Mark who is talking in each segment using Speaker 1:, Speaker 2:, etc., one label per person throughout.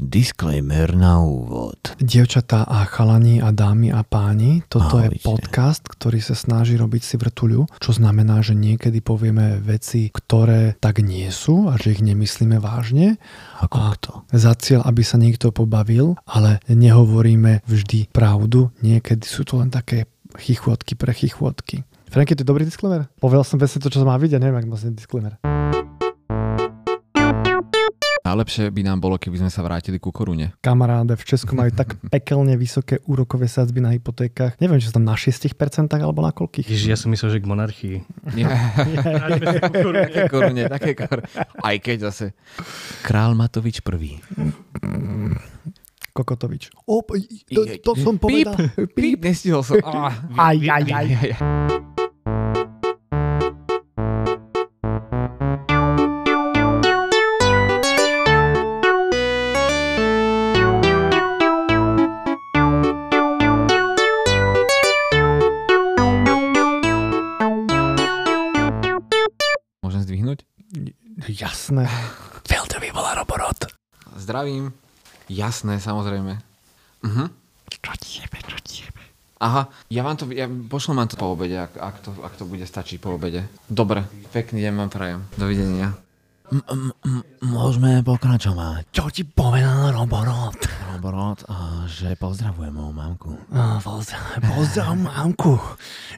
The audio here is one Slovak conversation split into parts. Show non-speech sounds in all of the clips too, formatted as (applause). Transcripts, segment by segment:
Speaker 1: Disclaimer na úvod.
Speaker 2: Dievčatá a chalani a dámy a páni, toto je
Speaker 1: Ahojte.
Speaker 2: podcast, ktorý sa snaží robiť si vrtuľu, čo znamená, že niekedy povieme veci, ktoré tak nie sú a že ich nemyslíme vážne.
Speaker 1: Ako
Speaker 2: A
Speaker 1: kto?
Speaker 2: za cieľ, aby sa niekto pobavil, ale nehovoríme vždy pravdu. Niekedy sú to len také chichôtky pre chichôtky. Franky, to je dobrý disclaimer? Povedal som presne to, čo má vidieť, neviem, ak má disclaimer.
Speaker 3: Najlepšie by nám bolo, keby sme sa vrátili ku korune.
Speaker 2: Kamaráde, v Česku majú tak (laughs) pekelne vysoké úrokové sadzby na hypotékach. Neviem, či sú tam na 6% alebo na koľkých.
Speaker 4: Ježiš, ja som myslel, že k monarchii.
Speaker 3: Nie, (laughs) také korune, také korune. Aj keď zase Král Matovič prvý.
Speaker 2: Kokotovič. O, to, to som povedal.
Speaker 3: Píp, píp, nestihol som. Ah,
Speaker 2: Aj, aj, aj. Jasné. Filter by bola roborot.
Speaker 3: Zdravím. Jasné, samozrejme. Mhm.
Speaker 2: Čo ti jebe, čo ti jebe.
Speaker 3: Aha, ja vám to, ja pošlem vám to po obede, ak, ak, to, ak to bude stačiť po obede. Dobre, pekný deň vám prajem. Dovidenia.
Speaker 1: Môžeme pokračovať.
Speaker 2: Čo ti povedal roborot?
Speaker 1: Roborot, a že pozdravujem moju mamku.
Speaker 2: Pozdrav, pozdrav mamku,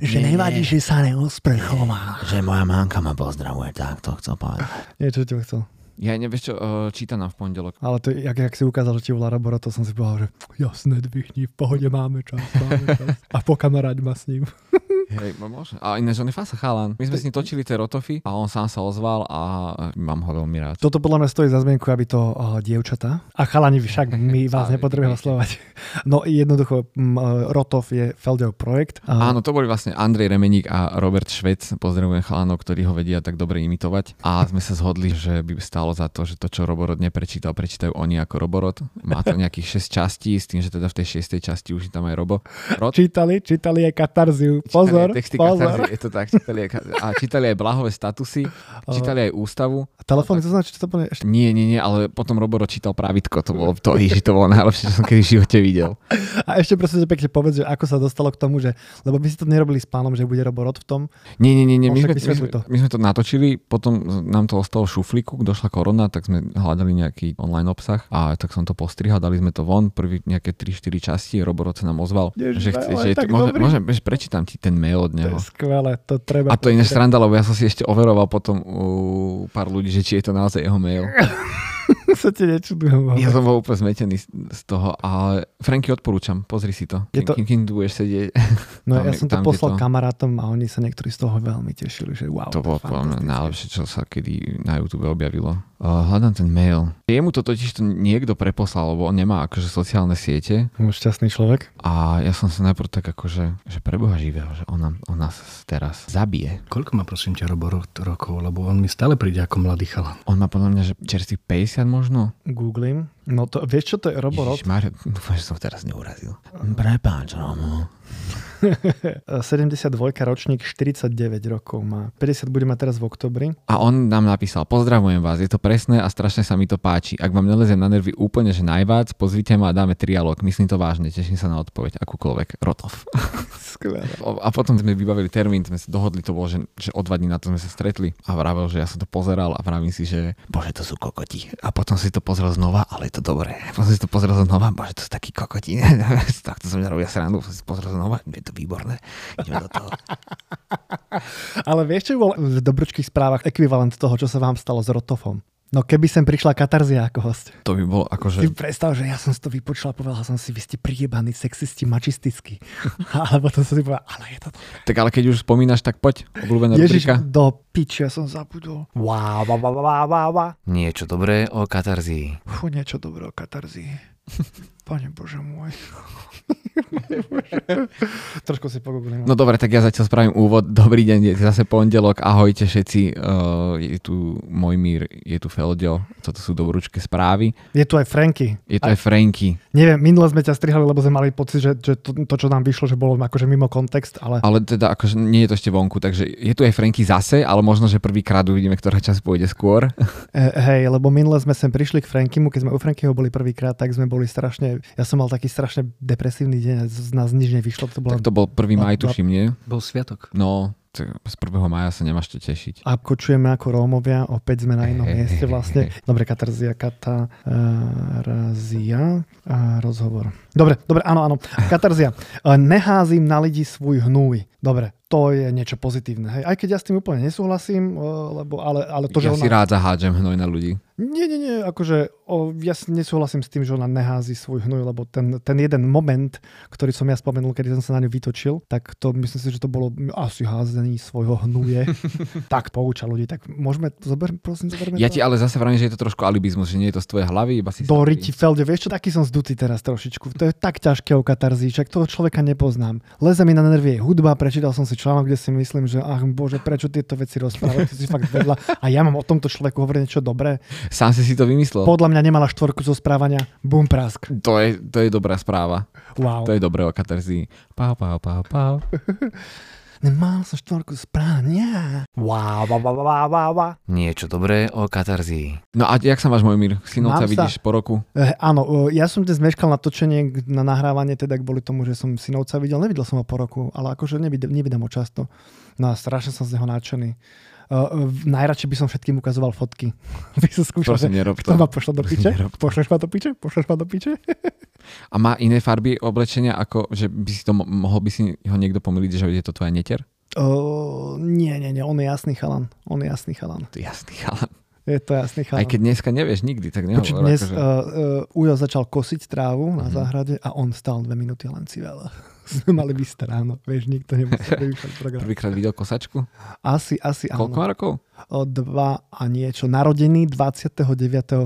Speaker 2: že
Speaker 1: Nie,
Speaker 2: nevadí,
Speaker 1: nie.
Speaker 2: že sa neosprchovala.
Speaker 1: Že moja mamka ma pozdravuje, tak to chcel povedať.
Speaker 2: Niečo ti chcel.
Speaker 3: Ja nevieš čo, uh, číta nám v pondelok.
Speaker 2: Ale to, jak, jak si ukázal, že ti volá Roborot, to som si povedal, že jasné, dvihni, v pohode máme čas, máme čas. (laughs) A pokamaráď ma s ním.
Speaker 3: Hej, no môže. A iné, že on je fasa chalan. My sme s ním točili tie rotofy a on sám sa ozval a mám ho veľmi rád.
Speaker 2: Toto podľa mňa stojí za zmienku, aby to uh, dievčatá. A chalani, však my vás nepotrebujeme oslovať. (laughs) No jednoducho, m, uh, Rotov je Feldov projekt. A
Speaker 3: Áno, to boli vlastne Andrej Remeník a Robert Švec. Pozdravujem chalanov, ktorí ho vedia tak dobre imitovať. A sme sa zhodli, že by stálo za to, že to, čo Roborod neprečítal, prečítajú oni ako Roborod. Má to nejakých 6 častí, s tým, že teda v tej 6. časti už je tam aj Robo. Rod,
Speaker 2: Čítali, čítali aj katarziu. Pozor,
Speaker 3: aj texty
Speaker 2: pozor.
Speaker 3: katarzy, je to tak, čítali aj, a čítali aj blahové statusy, čítali aj ústavu.
Speaker 2: A telefóny, to znamená, čo to plne ešte...
Speaker 3: Nie, nie, nie, ale potom Roboro čítal pravitko, to bolo to, ježi, to bolo najlepšie, čo som kedy v živote videl. (laughs)
Speaker 2: A ešte prosím, že pekne povedz, že ako sa dostalo k tomu, že... Lebo my si to nerobili s pánom, že bude Roborot v tom.
Speaker 3: Nie, nie, nie, nie.
Speaker 2: No,
Speaker 3: My, sme, my, sme,
Speaker 2: to.
Speaker 3: my sme to natočili, potom nám to ostalo v šuflíku, došla korona, tak sme hľadali nejaký online obsah a tak som to postrihal, dali sme to von, prvý nejaké 3-4 časti, Roborod sa nám ozval,
Speaker 2: Ježiš,
Speaker 3: že chce, že to, môže,
Speaker 2: dobrý.
Speaker 3: môže, vieš, prečítam ti ten mail od
Speaker 2: To
Speaker 3: neho.
Speaker 2: je skvelé, to treba...
Speaker 3: A to je sranda, lebo ja som si ešte overoval potom u pár ľudí, že či je to naozaj jeho mail. (laughs)
Speaker 2: sa ti nečudujem.
Speaker 3: Ja som bol úplne zmetený z- toho, ale Franky odporúčam, pozri si to.
Speaker 2: Je to-
Speaker 3: Kým, kým tu budeš sedieť. (laughs)
Speaker 2: No
Speaker 3: tam
Speaker 2: ja
Speaker 3: je-
Speaker 2: som to poslal
Speaker 3: to-
Speaker 2: kamarátom a oni sa niektorí z toho veľmi tešili, že wow.
Speaker 3: To
Speaker 2: je
Speaker 3: bolo najlepšie, čo sa kedy na YouTube objavilo. Hľadám ten mail. Jemu to totiž to niekto preposlal, lebo on nemá akože sociálne siete
Speaker 2: Už šťastný človek.
Speaker 3: a ja som sa najprv tak akože, že preboha živého, že on, nám, on nás teraz zabije.
Speaker 4: Koľko má prosím ťa Robo ro- rokov? Lebo on mi stále príde ako mladý chalan.
Speaker 3: On má podľa mňa, že čerstvých 50 možno.
Speaker 2: Googlím. No to, vieš čo to je Roborot?
Speaker 3: Ježišmária, dúfam, že som teraz neurazil.
Speaker 1: Prepáč, Romo. (laughs)
Speaker 2: 72 ročník, 49 rokov má. 50 bude mať teraz v oktobri.
Speaker 3: A on nám napísal, pozdravujem vás, je to presné a strašne sa mi to páči. Ak vám nelezem na nervy úplne, že najvác, pozvite ma a dáme trialog. Myslím to vážne, teším sa na odpoveď, akúkoľvek. Rotov. (laughs)
Speaker 2: Skvelé.
Speaker 3: A potom sme vybavili termín, sme sa dohodli, to bolo, že, že o dva dní na to sme sa stretli a vravel, že ja som to pozeral a vravím si, že
Speaker 1: Bože, to sú kokoti.
Speaker 3: a potom si to pozrel znova, ale to dobré. (laughs) Potom si to pozrel znova, bože, to sú takí kokoti. (laughs) Takto som mňa robia srandu, som si pozrel znova, je to výborné. Ideme do toho. (laughs)
Speaker 2: Ale vieš, čo bol v dobročkých správach ekvivalent toho, čo sa vám stalo s Rotofom? No keby sem prišla Katarzia ako host.
Speaker 3: To by bolo
Speaker 2: Si
Speaker 3: akože...
Speaker 2: predstav, že ja som si to vypočula a povedal som si, vy ste prijebaní, sexisti, mačistickí. (laughs) Ale potom som si povedal, ale je to to.
Speaker 3: Tak ale keď už spomínaš, tak poď, obľúbená
Speaker 2: Ježiš,
Speaker 3: rubrika.
Speaker 2: do piči, ja som zabudol. Wow, wow, wow, wow, wow, wow.
Speaker 1: Niečo dobré o katarzii.
Speaker 2: Fú, niečo dobré o Katarzii. (laughs) Pane Bože môj. (laughs) Trošku si pogooglím.
Speaker 3: No dobre, tak ja zatiaľ spravím úvod. Dobrý deň, je zase pondelok. Ahojte všetci. Uh, je tu Mojmír, je tu Feldio. Toto sú dobrúčke správy.
Speaker 2: Je tu aj Franky.
Speaker 3: Je tu aj Franky.
Speaker 2: Neviem, minule sme ťa strihali, lebo sme mali pocit, že, že to, to, čo nám vyšlo, že bolo akože mimo kontext, ale...
Speaker 3: Ale teda akože nie je to ešte vonku, takže je tu aj Franky zase, ale možno, že prvýkrát uvidíme, ktorá čas pôjde skôr.
Speaker 2: E, hej, lebo minule sme sem prišli k Frankimu, keď sme u Frankyho boli prvýkrát, tak sme boli strašne, ja som mal taký strašne depresívny deň, a z nás nič nevyšlo. To bolo...
Speaker 3: Tak to bol 1. maj, tuším, nie?
Speaker 4: Bol sviatok.
Speaker 3: No, z 1. maja sa nemáš čo tešiť.
Speaker 2: A kočujeme ako Rómovia, opäť sme na inom
Speaker 3: Hej,
Speaker 2: mieste vlastne. (laughs) Dobre, katarzia, katarzia a rozhovor. Dobre, dobre, áno, áno. Katarzia. E, Neházim na lidi svoj hnúj. Dobre, to je niečo pozitívne. Hej. Aj keď ja s tým úplne nesúhlasím, e, lebo, ale, ale to, že
Speaker 3: ja
Speaker 2: ona...
Speaker 3: si rád zahádžem hnoj na ľudí.
Speaker 2: Nie, nie, nie, akože o, ja nesúhlasím s tým, že ona nehází svoj hnoj, lebo ten, ten jeden moment, ktorý som ja spomenul, kedy som sa na ňu vytočil, tak to myslím si, že to bolo asi házení svojho hnuje. (laughs) tak pouča ľudí, tak môžeme, zober, prosím, zoberme
Speaker 3: Ja
Speaker 2: to.
Speaker 3: ti ale zase vravím, že je to trošku alibizmus, že nie je to z tvojej hlavy, iba si...
Speaker 2: Do Felde, vieš čo, taký som zdutý teraz trošičku. To je tak ťažké o katarzii, však toho človeka nepoznám. Leze mi na nervy jej hudba, prečítal som si článok, kde si myslím, že ach bože, prečo tieto veci rozprávať, ty si fakt vedľa. A ja mám o tomto človeku hovoriť niečo dobré.
Speaker 3: Sám si si to vymyslel.
Speaker 2: Podľa mňa nemala štvorku zo správania. Bum prask.
Speaker 3: To je, to je dobrá správa.
Speaker 2: Wow.
Speaker 3: To je dobré o katarzii. Pau, pau, pau, pau. (laughs)
Speaker 2: Nemal som štvorku správania. Wow, wow, wow, wow, wow, wow.
Speaker 5: Niečo dobré o katarzii.
Speaker 3: No a jak sa máš, môj mír? Synovca
Speaker 2: Mám sa.
Speaker 3: vidíš po roku?
Speaker 2: Eh, áno, eh, ja som dnes meškal natočenie k- na nahrávanie, teda kvôli tomu, že som synovca videl. Nevidel som ho po roku, ale akože nevidel, nevydám ho často. No a strašne som z neho nadšený. Uh, najradšej by som všetkým ukazoval fotky. (laughs) By som skúšal,
Speaker 3: Prosím, nerob
Speaker 2: kto
Speaker 3: to.
Speaker 2: ma pošle do piče? Pošleš ma do piče? Pošleš ma do piče?
Speaker 3: A má iné farby oblečenia, ako že by si to mo- mohol by si ho niekto pomýliť, že je to tvoja neter?
Speaker 2: Uh, nie, nie, nie, on je jasný chalan. On je jasný chalan.
Speaker 3: To je jasný chalan.
Speaker 2: Je to jasný chalan.
Speaker 3: Aj keď dneska nevieš nikdy, tak nehovor.
Speaker 2: Dnes
Speaker 3: akože...
Speaker 2: uh, uh, Ujo začal kosiť trávu na
Speaker 3: Mhm.
Speaker 2: záhrade a on stal dve minúty len si veľa. (laughs) Sme mali vystať ráno, vieš, nikto nemusel (laughs) vyučať program.
Speaker 3: Prvýkrát videl kosačku?
Speaker 2: Asi, asi
Speaker 3: Koľko
Speaker 2: áno.
Speaker 3: má rokov?
Speaker 2: O dva a niečo. Narodený 29.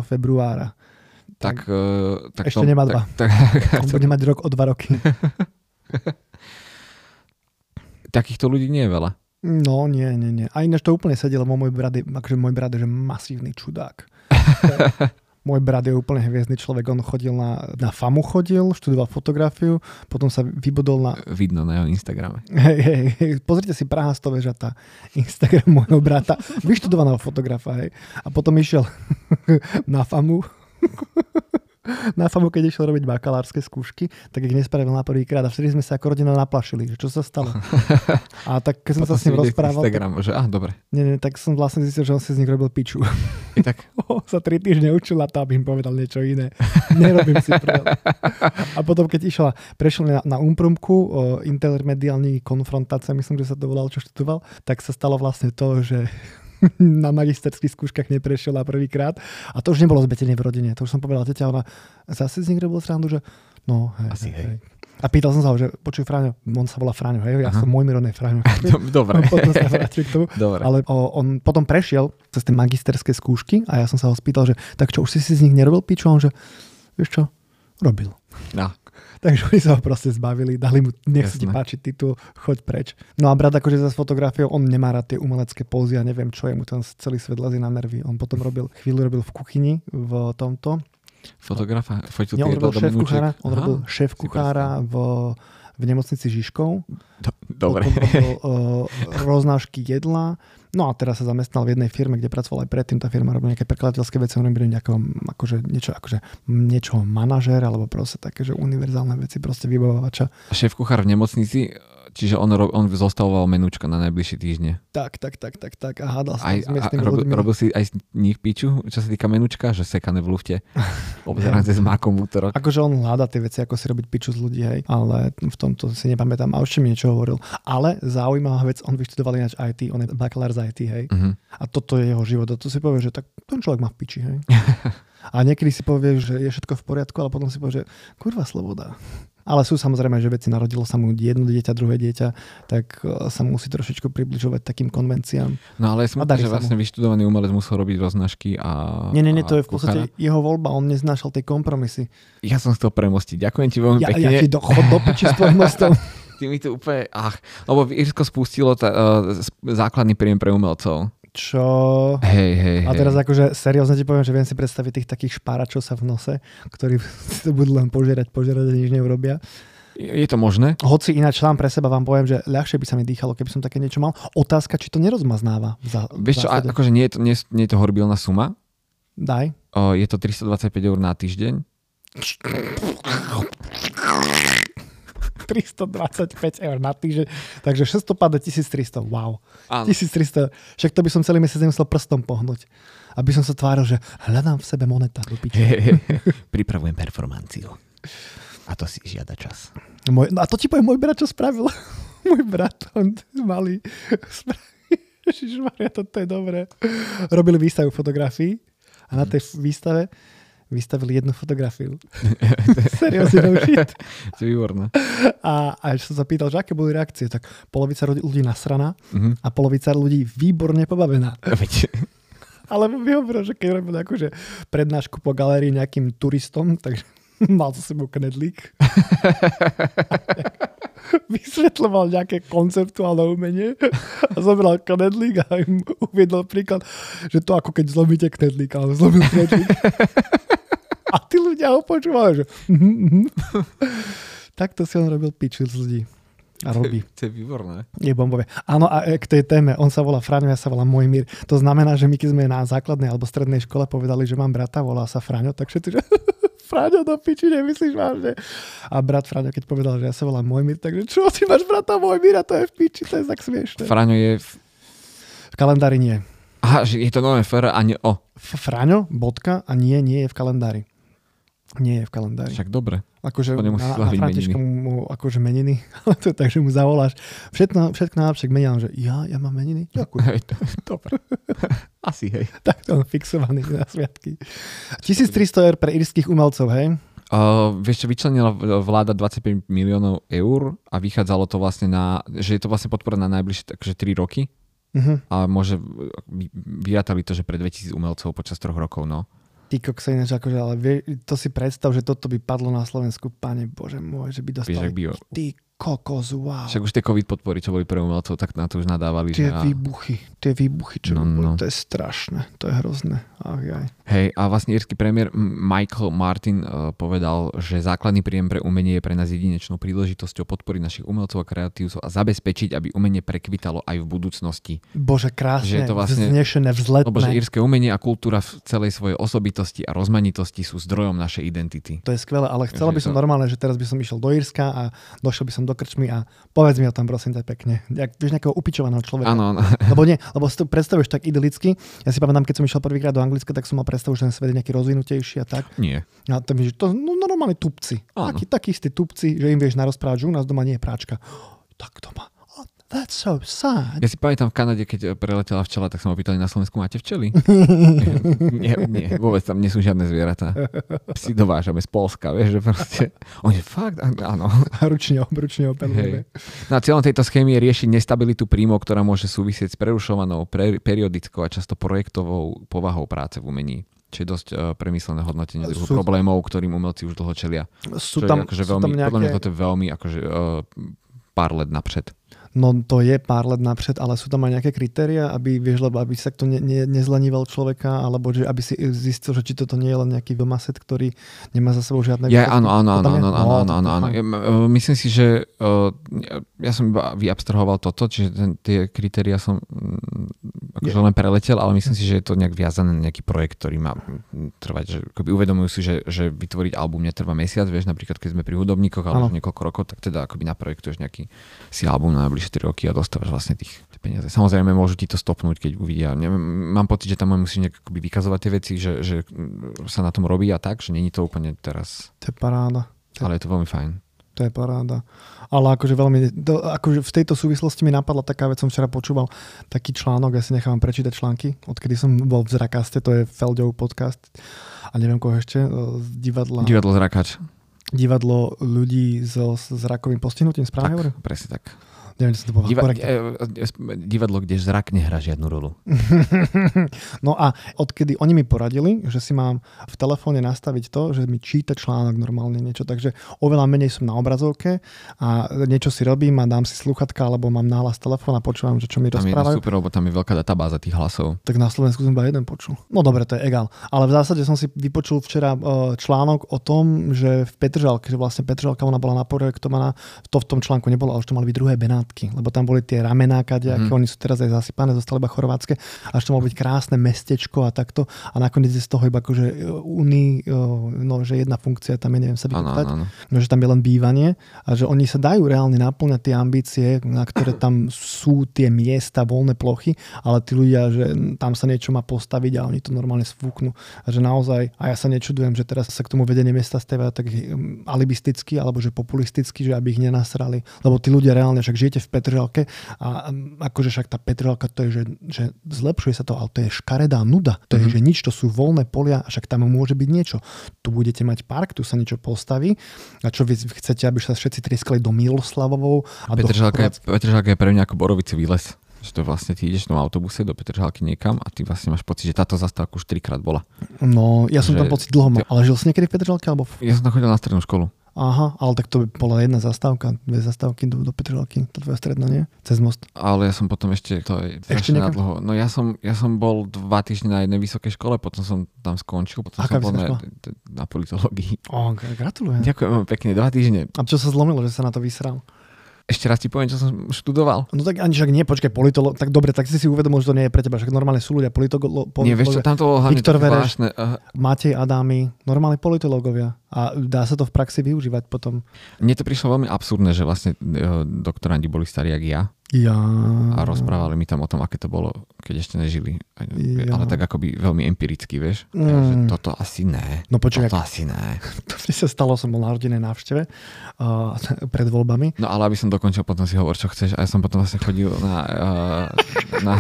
Speaker 2: februára.
Speaker 3: Tak, uh, tak
Speaker 2: Ešte nemá dva. (laughs)
Speaker 3: Tak, tak,
Speaker 2: On bude mať rok o dva roky.
Speaker 3: takýchto ľudí nie je veľa.
Speaker 2: No, nie, nie, nie. A ináč to úplne sedí, lebo môj brat je, akože môj brat je že masívny čudák. Môj brat je úplne hviezdny človek. On chodil na, na FAMu chodil, študoval fotografiu, potom sa vybodol na...
Speaker 3: Vidno na jeho Instagrame.
Speaker 2: Hej, hej, hej, pozrite si Praha 100 vežata, Instagram môjho brata, vyštudovaného fotografa, hej. A potom išiel (laughs) na FAMu, (laughs) na FAMu, keď išiel robiť bakalárske skúšky, tak ich nespravil na prvýkrát a vtedy sme sa ako rodina naplašili, že čo sa stalo. (laughs) A tak keď som sa s ním rozprával, tak,
Speaker 3: Instagram, že ah, dobre.
Speaker 2: nie, nie, tak som vlastne zistil, že on si z nich robil piču.
Speaker 3: I tak, (laughs)
Speaker 2: sa tri týždne učil na to, aby im povedal niečo iné. Nerobím si prdel. A potom, keď išiel, a- prešiel na, na Umprumku, o, intermediálny konfrontácia, myslím, že sa to volal, čo študoval, tak sa stalo vlastne to, že (laughs) na magisterských skúškach neprešiel na prvýkrát. A to už nebolo zbetenie v rodine. To už som povedal tete, a ona zase z nich robil srandu, že no, hej,
Speaker 3: Asi hej.
Speaker 2: A pýtal som sa ho, že počuj Fráňo, on sa volá Fráňo, hej, ja
Speaker 3: Aha.
Speaker 2: som môj mironej Fráňo. (laughs)
Speaker 3: dobre. (laughs)
Speaker 2: potom sa vrátil k tomu.
Speaker 3: Dobre.
Speaker 2: Ale o, on potom prešiel cez tie magisterské skúšky a ja som sa ho spýtal, že tak čo, už si si z nich nerobil piču? A on že, vieš čo, robil.
Speaker 3: No,
Speaker 2: Takže oni sa ho proste zbavili, dali mu, nech sa ti páči titul, choď preč. No a brat akože za s fotografiou, on nemá rád tie umelecké pózy a neviem čo, je mu ten celý svet lezí na nervy. On potom robil, chvíľu robil v kuchyni v tomto.
Speaker 3: fotografa, fotil
Speaker 2: Nie, on robil šéf kuchára, on
Speaker 3: Aha,
Speaker 2: robil šéf kuchára v, v nemocnici Žižkov.
Speaker 3: Do- Dobre.
Speaker 2: Potom robil uh, (laughs) roznášky jedla. No a teraz sa zamestnal v jednej firme, kde pracoval aj predtým. Tá firma robí nejaké prekladateľské veci, on robí nejakého, akože niečo, akože niečoho manažér, alebo proste také, že univerzálne veci, proste vybavovača.
Speaker 3: Šéf kuchár v nemocnici, čiže on, on zostavoval menúčka na najbližšie týždne.
Speaker 2: Tak, tak, tak, tak, tak. A hádal sa
Speaker 3: Aj,
Speaker 2: s miestnymi
Speaker 3: robil,
Speaker 2: ľuďmi.
Speaker 3: robil si aj z nich piču, čo sa týka menúčka, že sekané v lufte. (laughs) Obzerám s mákom v útorok.
Speaker 2: Akože on hľadá tie veci, ako si robiť piču z ľudí, hej. Ale v tomto si nepamätám. A ešte mi niečo hovoril. Ale zaujímavá vec, on vyštudoval ináč IT, on je bakalár z IT, hej.
Speaker 3: Mhm.
Speaker 2: A toto je jeho život. A to si povie, že tak ten človek má v piči, hej. (laughs) A niekedy si povie, že je všetko v poriadku, ale potom si povie, že kurva sloboda. Ale sú samozrejme, že veci narodilo sa mu jedno dieťa, druhé dieťa, tak e, sa musí trošičku približovať takým konvenciám.
Speaker 3: No ale je smutné, že
Speaker 2: sa mu.
Speaker 3: vlastne vyštudovaný umelec musel robiť roznašky a
Speaker 2: Nie, nie, nie, to je v podstate
Speaker 3: kuchára.
Speaker 2: jeho voľba, on neznášal tie kompromisy.
Speaker 3: Ja som chcel premostiť. Ďakujem ti veľmi
Speaker 2: Ja,
Speaker 3: pekne.
Speaker 2: ja ti do, chod do piči s. (laughs)
Speaker 3: Ty mi to úplne... Ach, lebo Irsko spustilo ta, uh, základný príjem pre umelcov.
Speaker 2: Čo?
Speaker 3: Hej, hej,
Speaker 2: A
Speaker 3: hej.
Speaker 2: teraz akože seriózne ti poviem, že viem si predstaviť tých takých špáračov sa v nose, ktorí (laughs) to budú len požerať, požerať a nič neurobia.
Speaker 3: Je to možné?
Speaker 2: Hoci ináč sám pre seba vám poviem, že ľahšie by sa mi dýchalo, keby som také niečo mal. Otázka, či to nerozmaznáva. Zá-
Speaker 3: Vieš čo, akože nie je to, nie, nie je to horribilná suma.
Speaker 2: Daj.
Speaker 3: O, je to 325 eur na týždeň. (laughs)
Speaker 2: 325 eur na týždeň, takže 600 páde 1300, wow.
Speaker 3: Áno.
Speaker 2: 1300, však to by som celý mesiac nemusel prstom pohnúť. Aby som sa tváril, že hľadám v sebe moneta.
Speaker 1: Pripravujem performanciu. A to si žiada čas.
Speaker 2: Môj, no a to ti poviem môj brat, čo spravil. (laughs) môj brat, on malý. Ježišmaria, toto je dobré. Robili výstavu fotografií a na tej výstave vystavili jednu fotografiu. (laughs) Seriózne, no shit.
Speaker 3: To je výborné.
Speaker 2: A, a som sa pýtal, že aké boli reakcie, tak polovica ľudí- nasraná
Speaker 3: Mhm.
Speaker 2: a polovica ľudí výborne pobavená. (laughs) Ale mi hovoril, že keď robil akože prednášku po galérii nejakým turistom, takže (laughs) mal za sebou knedlík. Vysvetľoval nejaké konceptuálne umenie a zobral knedlík a im uviedol príklad, že to ako keď zlomíte knedlík, ale zlomil knedlík. A tí ľudia ho počúvali, že mhm, mhm. (laughs) Takto si on robil piču z ľudí. A robí.
Speaker 3: to je výborné.
Speaker 2: Je bombové. Áno, a e, k tej téme, on sa volá Fraňo, ja sa volám Mojmír. To znamená, že my keď sme na základnej alebo strednej škole povedali, že mám brata, volá sa Fraňo, tak všetci, že (laughs) Fraňo do piči, nemyslíš vážne. A brat Fraňo, keď povedal, že ja sa volám Mojmír, takže čo, ty máš brata Mojmíra, to je v piči, to je tak smiešne.
Speaker 3: Fraňo je... v-
Speaker 2: V kalendári nie.
Speaker 3: Aha, že je to nové FR a nie O.
Speaker 2: Fraňo, bodka a nie, nie je v kalendári. Nie je v kalendári.
Speaker 3: Však dobre.
Speaker 2: Akože na, na Františka
Speaker 3: meniny.
Speaker 2: mu akože meniny, (laughs) ale to je tak, že mu zavoláš. Všetko, všetko najlepšie k meninám, že ja, ja mám meniny? Ďakujem.
Speaker 3: Hej, to, dobre. (laughs) Asi, hej. (laughs)
Speaker 2: Tak to on fixovaný na sviatky. 1300 eur pre írskych umelcov, hej?
Speaker 3: Uh, vieš čo, vyčlenila vláda 25 miliónov eur a vychádzalo to vlastne na, že je to vlastne podpora na najbližšie takže 3 roky
Speaker 2: Uh-huh.
Speaker 3: a môže, vy- vyrátali to, že pre 2000 umelcov počas troch rokov, no.
Speaker 2: Ty koksa ináč, akože, ale vie, to si predstav, že toto by padlo na Slovensku, pane Bože môj, že by dostali.
Speaker 3: by,
Speaker 2: Ty kokos, wow.
Speaker 3: však už tie covid podpory, čo boli pre umelcov, tak na to už nadávali.
Speaker 2: Tie
Speaker 3: že
Speaker 2: výbuchy, tie výbuchy, čo
Speaker 3: No,
Speaker 2: boli,
Speaker 3: no.
Speaker 2: to je strašné, to je hrozné. Ach, jaj.
Speaker 3: Hej, a vlastne írsky premiér Michael Martin uh, povedal, že základný príjem pre umenie je pre nás jedinečnou príležitosťou podporiť našich umelcov a kreatívcov a zabezpečiť, aby umenie prekvitalo aj v budúcnosti.
Speaker 2: Bože, krásne,
Speaker 3: Že je to vlastne-
Speaker 2: vznešené, vzletné.
Speaker 3: Lebo že írske umenie a kultúra v celej svojej osobitosti a rozmanitosti sú zdrojom našej identity.
Speaker 2: To je skvelé, ale chcela by som
Speaker 3: to-
Speaker 2: normálne, že teraz by som išiel do Írska a došiel by som do krčmy a povedz mi o tom, prosím ťa pekne. Jak, vieš, nejakého upičovaného človeka.
Speaker 3: Áno, áno.
Speaker 2: Lebo nie, lebo si to predstavuješ tak idylicky. Ja si pamätám, keď som išiel prvýkrát do Anglicka, tak som mal predstavu, že ten svet je nejaký rozvinutejší a tak.
Speaker 3: Nie.
Speaker 2: A to mi, že to no, normálne tupci. Takí, takí istí tupci, že im vieš narozprávať, že u nás doma nie je práčka. (gasps) Tak doma. Oh, that's so sad.
Speaker 3: Ja si pamätám v Kanade, keď preletela včela, tak som opýtali na Slovensku, máte včely? (laughs) nie, nie, vôbec tam nie sú žiadne zvieratá. Psi dovážame z Polska, vieš, že proste. Oni, fakt, áno.
Speaker 2: Ručne, ručne opelujeme.
Speaker 3: No a cieľom tejto schémy je riešiť nestabilitu príjmov, ktorá môže súvisieť s prerušovanou, pre, periodickou a často projektovou povahou práce v umení. Čiže dosť uh, premyslené hodnotenie
Speaker 2: Sú-
Speaker 3: problémov, ktorým umelci už dlho čelia.
Speaker 2: Sú
Speaker 3: Čo
Speaker 2: tam,
Speaker 3: je akože
Speaker 2: sú
Speaker 3: veľmi,
Speaker 2: tam
Speaker 3: podľa mňa
Speaker 2: nejaké...
Speaker 3: toto je veľmi akože, uh, pár let napřed.
Speaker 2: No to je pár let napřed, ale sú tam aj nejaké kritéria, aby, vieš, lebo aby sa to ne, ne, nezlenivel človeka, alebo že aby si zistil, že či toto nie je len nejaký domaset, ktorý nemá za sebou žiadne...
Speaker 3: Ja, áno, áno, áno, áno,
Speaker 2: No,
Speaker 3: áno, áno, áno, áno. Myslím si, že uh, ja som iba vyabstrahoval toto, čiže ten, tie kritéria som mm, akože len preletel, ale myslím si, že je to nejak viazané na nejaký projekt, ktorý má mm, trvať, že akoby uvedomujú si, že, že vytvoriť album netrvá mesiac, vieš, napríklad keď sme pri hudobníkoch alebo niekoľko rokov, tak teda akoby naprojektuješ nejaký si album na najbližšie 3 roky a dostávaš vlastne tých peniaze. Samozrejme môžu ti to stopnúť, keď uvidia. Neviem, mám pocit, že tam musíš nejak vykazovať tie veci, že, že mm, sa na tom robí a tak, že není to úplne teraz,
Speaker 2: To je paráda.
Speaker 3: ale je to veľmi fajn.
Speaker 2: To je paráda. Ale akože veľmi, to, akože v tejto súvislosti mi napadla taká vec, som včera počúval taký článok, ja si nechávam prečítať články, odkedy som bol v Zrakaste, to je Feldov podcast a neviem koho ešte, e, z divadla.
Speaker 3: Divadlo Zrakač.
Speaker 2: divadlo ľudí so, s rakovým postihnutím, správne hovorím?
Speaker 3: Presne tak.
Speaker 2: Neviem, či som to povedal
Speaker 3: Diva- e, e, divadlo, kde zrak nehrá žiadnu rolu. (laughs)
Speaker 2: No a odkedy oni mi poradili, že si mám v telefóne nastaviť to, že mi číta článok normálne niečo, takže oveľa menej som na obrazovke a niečo si robím a dám si sluchatka alebo mám náhlas telefón a počúvam, že čo mi
Speaker 3: Tam je
Speaker 2: rozprávajú.
Speaker 3: super, lebo tam je veľká databáza tých hlasov.
Speaker 2: Tak na Slovensku som iba jeden počul. No dobre, to je egál. Ale v zásade som si vypočul včera e, článok o tom, že v Petržalke, že vlastne Petržalka ona bola naprojektovaná, to v tom článku nebolo, ale už to mali byť druhé Benátky, lebo tam boli tie ramená, kadejaké,
Speaker 3: Mhm.
Speaker 2: oni sú teraz aj zasypané, zostali iba chorvátske, až to malo byť krásne mestečko a takto a nakoniec je z toho iba akože e, uni, e, no, že jedna funkcia tam je, neviem sa vykúpať no, že tam je len bývanie a že oni sa dajú reálne naplňať tie ambície, na ktoré tam sú tie miesta, voľné plochy, ale tí ľudia, že tam sa niečo má postaviť a oni to normálne sfúknú. A že naozaj, a ja sa nečudujem, že teraz sa k tomu vedenie miesta stavia tak hm, alibisticky alebo že populisticky, že aby ich nenasrali. Lebo tí ľudia reálne, však žijete v Petržalke a akože však tá Petržalka to je, že, že zlepšuje sa to, ale to je škaredá nuda. To je,
Speaker 3: Mhm.
Speaker 2: že nič, to sú voľné polia a však tam môže byť niečo. Tu budete mať park, tu sa niečo postaví a čo vy chcete, aby sa všetci trieskali do Miloslavovou a do
Speaker 3: Petržalka je,
Speaker 2: Chorvátska?
Speaker 3: Petržalka je pre mňa ako borovicový les. Že to vlastne ty ideš na autobuse do Petržalky niekam a ty vlastne máš pocit, že táto zastávka už trikrát bola.
Speaker 2: No, ja som
Speaker 3: že-
Speaker 2: tam pocit dlho mal. Ale žil si niekedy v Petržalke? Alebo...
Speaker 3: Ja som tam chodil na strednú školu.
Speaker 2: Aha, ale tak to by bola jedna zastávka, dve zastávky do, do Petržalky, to tvoja stredná, nie? Cez most.
Speaker 3: Ale ja som potom ešte, to je
Speaker 2: Ešte
Speaker 3: nadlho. No ja som, ja som bol dva týždne na jednej vysokej škole, potom som tam skončil, potom
Speaker 2: Aká
Speaker 3: som bol na, politológii.
Speaker 2: O, gra- gratulujem.
Speaker 3: Ďakujem pekne, dva týždne.
Speaker 2: A čo sa zlomilo, že sa na to vysral?
Speaker 3: Ešte raz ti poviem, čo som študoval.
Speaker 2: No tak ani však nie, počkaj, politolo, tak dobre, tak si si uvedomil, že to nie je pre teba, však normálne sú ľudia politolo, po,
Speaker 3: Nie, vieš čo, tam to bolo hlavne
Speaker 2: Viktor Vereš.
Speaker 3: zvláštne. Uh,
Speaker 2: Matej Adámy, normálne politológovia. A dá sa to v praxi využívať potom.
Speaker 3: mne to prišlo veľmi absurdné, že vlastne uh, doktorandi boli starí jak ja
Speaker 2: Ja...
Speaker 3: a rozprávali mi tam o tom, aké to bolo, keď ešte nežili.
Speaker 2: Ja.
Speaker 3: Ale tak akoby veľmi empiricky, vieš.
Speaker 2: Mm.
Speaker 3: Mm. Že toto asi ne.
Speaker 2: No počkaj,
Speaker 3: Toto asi ne. (laughs)
Speaker 2: to mne sa stalo, som bol na rodinnej návšteve uh, (laughs) pred voľbami.
Speaker 3: No ale aby som dokončil, potom si hovor, čo chceš. A ja som potom vlastne chodil na, uh, na,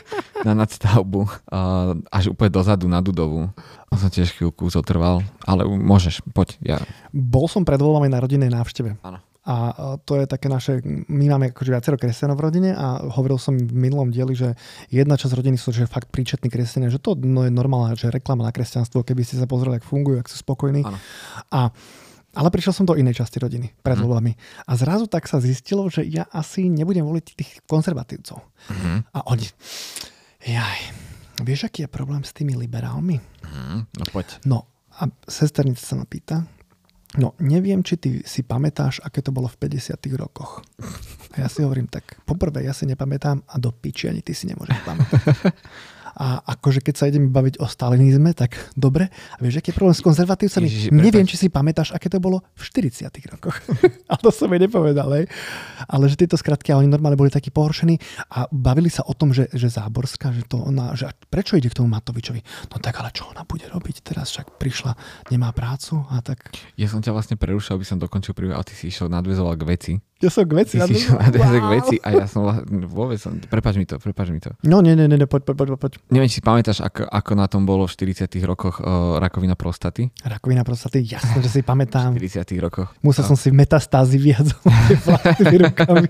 Speaker 3: (laughs) na nadstavbu uh, až úplne dozadu na Dudovu. A som tiež chvíľku zotrval, ale môžeš, poď. Ja.
Speaker 2: Bol som pred voľbami na rodinnej návšteve.
Speaker 3: Áno.
Speaker 2: A to je také naše, my máme akože viacero kresťanov v rodine a hovoril som v minulom dieli, že jedna časť rodiny sú že fakt príčetní kresťania, že to no, je normálne, že reklama na kresťanstvo, keby ste sa pozreli, ako fungujú, ak sú spokojní. A ale prišiel som do inej časti rodiny pred
Speaker 3: Mhm.
Speaker 2: voľbami. A zrazu tak sa zistilo, že ja asi nebudem voliť tých konzervatívcov.
Speaker 3: Mhm.
Speaker 2: A oni, jaj, vieš, aký je problém s tými liberálmi?
Speaker 3: Mhm. No poď.
Speaker 2: No a sesternica sa ma pýta, no neviem, či ty si pamätáš, aké to bolo v 50 rokoch. A ja si hovorím tak, poprvé ja si nepamätám a do piči ani ty si nemôžeš pamätať. (laughs) A akože keď sa ideme baviť o stalinizme, tak dobre. A vieš, aký je problém s konzervatívcami?
Speaker 3: Ježiši,
Speaker 2: Neviem,
Speaker 3: prepáč.
Speaker 2: či si pamätáš, aké to bolo v 40 rokoch. (laughs) a to som jej nepovedal, hej. Ale že tieto skratky, a oni normálne boli takí pohoršení a bavili sa o tom, že, že Záborská, že to ona, že prečo ide k tomu Matovičovi? No tak ale čo ona bude robiť teraz? Však prišla, nemá prácu a tak...
Speaker 3: Ja som ťa vlastne prerušil, aby som dokončil príbeh, a ty si išiel nadvezoval k veci.
Speaker 2: Ja som k veci.
Speaker 3: Ty si nadvezovať k veci a ja som vôbec som, prepáč mi to, prepáč mi to.
Speaker 2: No nie, nie, nie, poď, poď, poď, poď.
Speaker 3: Neviem, či si pamätáš, ako, ako na tom bolo v 40 rokoch uh, rakovina prostaty.
Speaker 2: Rakovina prostaty, jasne, že si pamätám.
Speaker 3: V 40 rokoch.
Speaker 2: Musel
Speaker 3: No.
Speaker 2: som si metastázy (laughs) vlastnými rukami.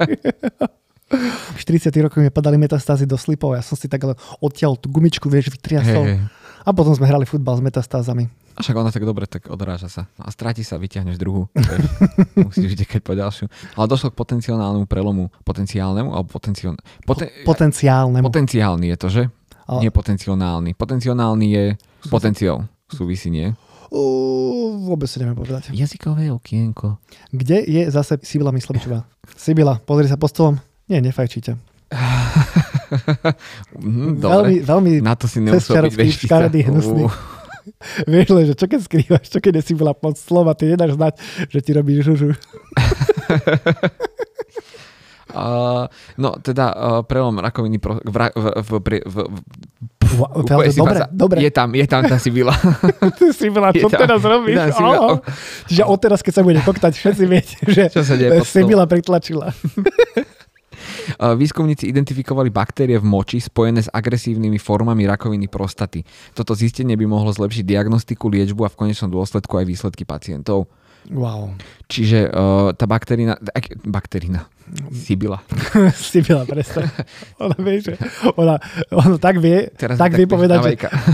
Speaker 2: V 40 rokoch mi padali metastázy do slipov, ja som si tak ale odtiaľ tú gumičku, vieš, vytriasol.
Speaker 3: hej.
Speaker 2: A potom sme hrali futbal s metastázami.
Speaker 3: A však ona tak dobre, tak odráža sa. No a stráti sa, vyťahneš druhú. (laughs) Musíš utekať po ďalšiu. Ale došlo k potenciálnemu prelomu. Potenciálnemu? Alebo potenciál... Poten...
Speaker 2: Potenciálnemu.
Speaker 3: Potenciálny je to, že?
Speaker 2: Ale-
Speaker 3: Nie potenciálny. Potenciálny je potenciál. Súvisí, nie?
Speaker 2: Uh, vôbec si neviem povedať.
Speaker 3: Jazykové okienko.
Speaker 2: Kde je zase Sibila Myslovičová? (laughs) Sibila, pozri sa pod stolom. Nie, nefajčíte. (laughs)
Speaker 3: Mhm,
Speaker 2: Veľmi, veľmi
Speaker 3: Na to si nemusel byť
Speaker 2: škaredý, hnusný.
Speaker 3: Ú, (laughs)
Speaker 2: Vieš len, že čo keď skrývaš, čo keď je Sibila pod stolom a ty nedáš znať, že ti robí žužu. (laughs)
Speaker 3: Uh, no teda uh, prelom rakoviny pro, v, v, v, v, v, v, si
Speaker 2: dobre, dobre.
Speaker 3: Je tam, je tam tá Sibila. (laughs)
Speaker 2: Ty Sibila, čo
Speaker 3: tam-
Speaker 2: teraz robíš?
Speaker 3: tam.
Speaker 2: Áno. Čiže odteraz, keď sa bude koktať, všetci viete, že
Speaker 3: Čo sa deje?
Speaker 2: Sibila pritlačila.
Speaker 3: Výskumníci identifikovali baktérie v moči spojené s agresívnymi formami rakoviny prostaty. Toto zistenie by mohlo zlepšiť diagnostiku, liečbu a v konečnom dôsledku aj výsledky pacientov.
Speaker 2: Wow.
Speaker 3: Čiže uh, tá bakterina, ak, bakterina, Sibila. (laughs)
Speaker 2: Sibila, presne. (laughs) Ona vie, že ona, ona tak vie,
Speaker 3: Teraz
Speaker 2: tak vie povedať, že...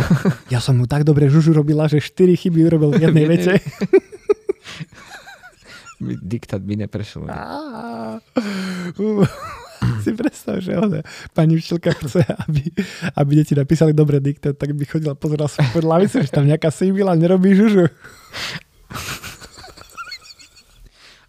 Speaker 2: (laughs) ja som mu tak dobre žužu robila, že 4 chyby urobil v jednej vete.
Speaker 3: Diktát by neprešiel. (laughs)
Speaker 2: Si predstav, že ona, pani učiteľka chce, aby, aby deti napísali dobre diktát, tak by chodila pozerala sa pod lavicu, že tam nejaká Sibila nerobí žužu.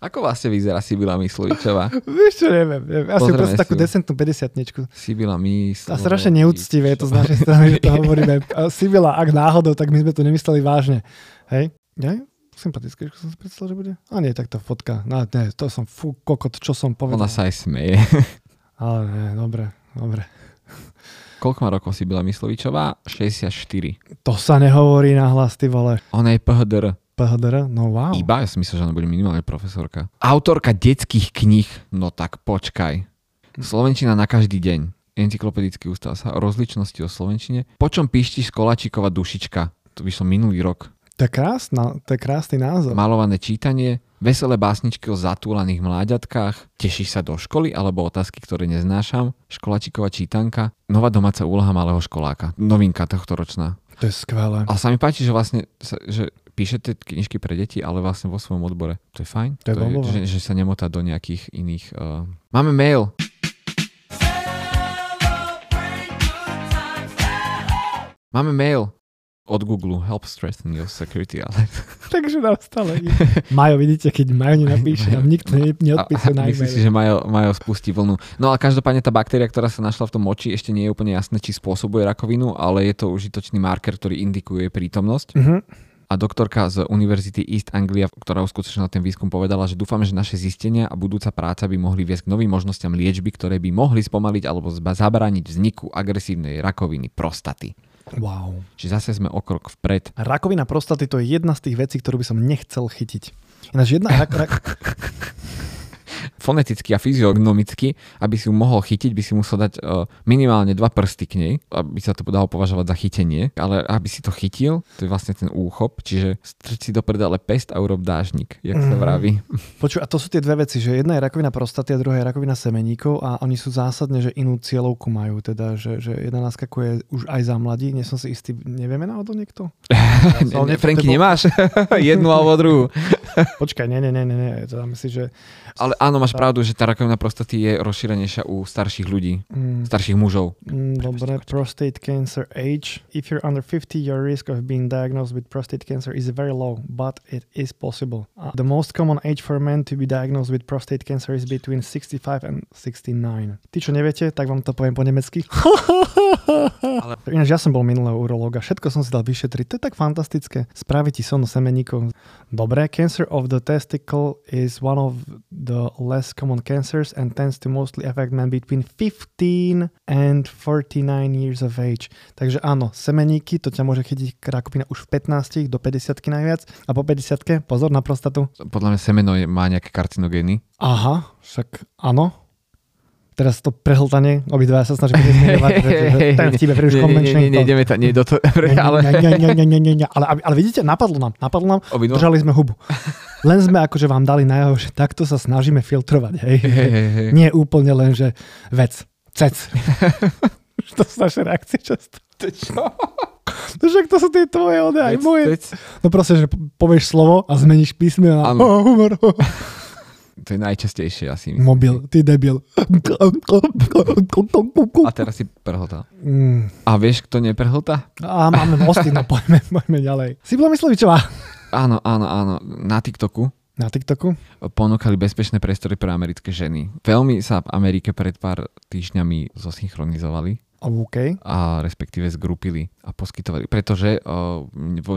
Speaker 3: Ako vlastne vyzerá Sibila Myslovičová?
Speaker 2: Vieš čo, neviem. neviem. Asi proste takú decentnú 50
Speaker 3: Sibila Myslovičová.
Speaker 2: A strašne neúctivé je to z našej strany, že to (laughs) hovoríme. A Sibila, ak náhodou, tak my sme to nemysleli vážne. Hej? Ja? Sympatické, že som si predstavil, že bude. A nie, tak to fotka. No, ne, to som, fú, kokot, čo som povedal.
Speaker 3: Ona sa aj smeje.
Speaker 2: Ale nie, dobre, dobre.
Speaker 3: Koľko má rokov Sibila Myslovičová? 64.
Speaker 2: To sa nehovorí na hlas, ty vole.
Speaker 3: Ona je PHDR.
Speaker 2: PHDR? No wow.
Speaker 3: Iba? Ja som myslel, že ona bude minimálne profesorka. Autorka detských kníh. No tak počkaj. Slovenčina na každý deň. Encyklopedický ústav sa o rozličnosti o Slovenčine. Po čom píšti Koláčikova dušička? To vyšlo minulý rok.
Speaker 2: To je, krásna, to je krásny názor.
Speaker 3: Malované čítanie, veselé básničky o zatúlaných mláďatkách, tešíš sa do školy alebo otázky, ktoré neznášam, školačiková čítanka, nová domáca úloha malého školáka, novinka tohto ročná.
Speaker 2: To je skvelé.
Speaker 3: A sa mi páči, že vlastne že píšete knižky pre deti, ale vlastne vo svojom odbore. To je fajn.
Speaker 2: To je bombové.
Speaker 3: že, že sa nemotá do nejakých iných... Uh... Máme mail. Máme mail od Google. Help strengthen your security alert. (laughs)
Speaker 2: Takže nám stále ide. (laughs) Majo, vidíte, keď Majo nenapíše, nám nikto ne, (laughs) neodpíše na
Speaker 3: Myslím si, že majú, majú spustí vlnu. No ale každopádne tá baktéria, ktorá sa našla v tom moči, ešte nie je úplne jasné, či spôsobuje rakovinu, ale je to užitočný marker, ktorý indikuje prítomnosť.
Speaker 2: Mhm.
Speaker 3: A doktorka z Univerzity East Anglia, ktorá uskutočnila ten výskum, povedala, že dúfame, že naše zistenia a budúca práca by mohli viesť k novým možnostiam liečby, ktoré by mohli spomaliť alebo zabrániť vzniku agresívnej rakoviny prostaty.
Speaker 2: Wow.
Speaker 3: Čiže zase sme o krok vpred.
Speaker 2: Rakovina prostaty to je jedna z tých vecí, ktorú by som nechcel chytiť. Ináč jedna rak, rak, (laughs)
Speaker 3: Foneticky a fyziognomicky, aby si ju mohol chytiť, by si musel dať uh, minimálne dva prsty k nej, aby sa to dalo považovať za chytenie, ale aby si to chytil, to je vlastne ten úchop, čiže strč si do prdele pest a urob dážnik, jak sa
Speaker 2: Mhm.
Speaker 3: vraví.
Speaker 2: Počuj, a to sú tie dve veci, že jedna je rakovina prostaty a druhá je rakovina semeníkov a oni sú zásadne, že inú cieľovku majú, teda, že, že jedna naskakuje už aj za mladí, nie som si istý, nevieme náhodou niekto? (laughs)
Speaker 3: Ne, ne, Franky, nemáš? (laughs) Jednu alebo druhú.
Speaker 2: Počkaj, nie, nie, nie, nie, nie, to si, že
Speaker 3: Ale áno, máš pravdu, že tá rakovina prostaty je rozšírenejšia u starších ľudí,
Speaker 2: mm,
Speaker 3: starších mužov.
Speaker 2: mm, dobre, prostate cancer age. If you're under 50, your risk of being diagnosed with prostate cancer is very low, but it is possible. Uh, the most common age for men to be diagnosed with prostate cancer is between 65 and 69. Tí, čo neviete, tak vám to poviem po nemecky. (laughs) Ale... Ináč ja som bol minulého urológa, všetko som si dal vyšetriť, to je tak fantastické. Spraviť ti sono semeníkov. Dobre, cancer of the testicle is one of the less common cancers and tends to mostly affect men between 15 and 49 years of age. Takže áno, semeníky, to ťa môže chytiť rakovina už v 15 do 50 najviac a po 50 pozor na prostatu.
Speaker 3: Podľa mňa semeno je, má nejaké karcinogény.
Speaker 2: Aha, však áno. Teraz to prehltanie, obidva sa snažíme nezmeňovať, že, že ten príliš
Speaker 3: nie,
Speaker 2: konvenčný.
Speaker 3: nie, nie, ideme ta, nie do toho, (laughs) ale.
Speaker 2: Ale, ale vidíte, napadlo nám, napadlo nám,
Speaker 3: obidva.
Speaker 2: držali sme hubu. Len sme akože vám dali najavo, že takto sa snažíme filtrovať, hej.
Speaker 3: Hej, hej, hej.
Speaker 2: Nie úplne len, že vec, cec. (laughs) to sú naše reakcie často.
Speaker 3: To čo? (laughs)
Speaker 2: No však to sú tie tvoje, ode aj moje. No proste, že po- povieš slovo a zmeníš písme a oh, humor.
Speaker 3: To je najčastejšie asi. myslím.
Speaker 2: Mobil, ty debil.
Speaker 3: A teraz si prehltal.
Speaker 2: Mm.
Speaker 3: A vieš, kto neprehltá?
Speaker 2: A máme mosty, no poďme, (laughs) poďme ďalej. Si bola Myslovičová.
Speaker 3: Áno, áno, áno. Na TikToku
Speaker 2: Na TikToku?
Speaker 3: ponúkali bezpečné priestory pre americké ženy. Veľmi sa v Amerike pred pár týždňami zosynchronizovali
Speaker 2: OK.
Speaker 3: a respektíve zgrupili. A poskytovali, pretože uh,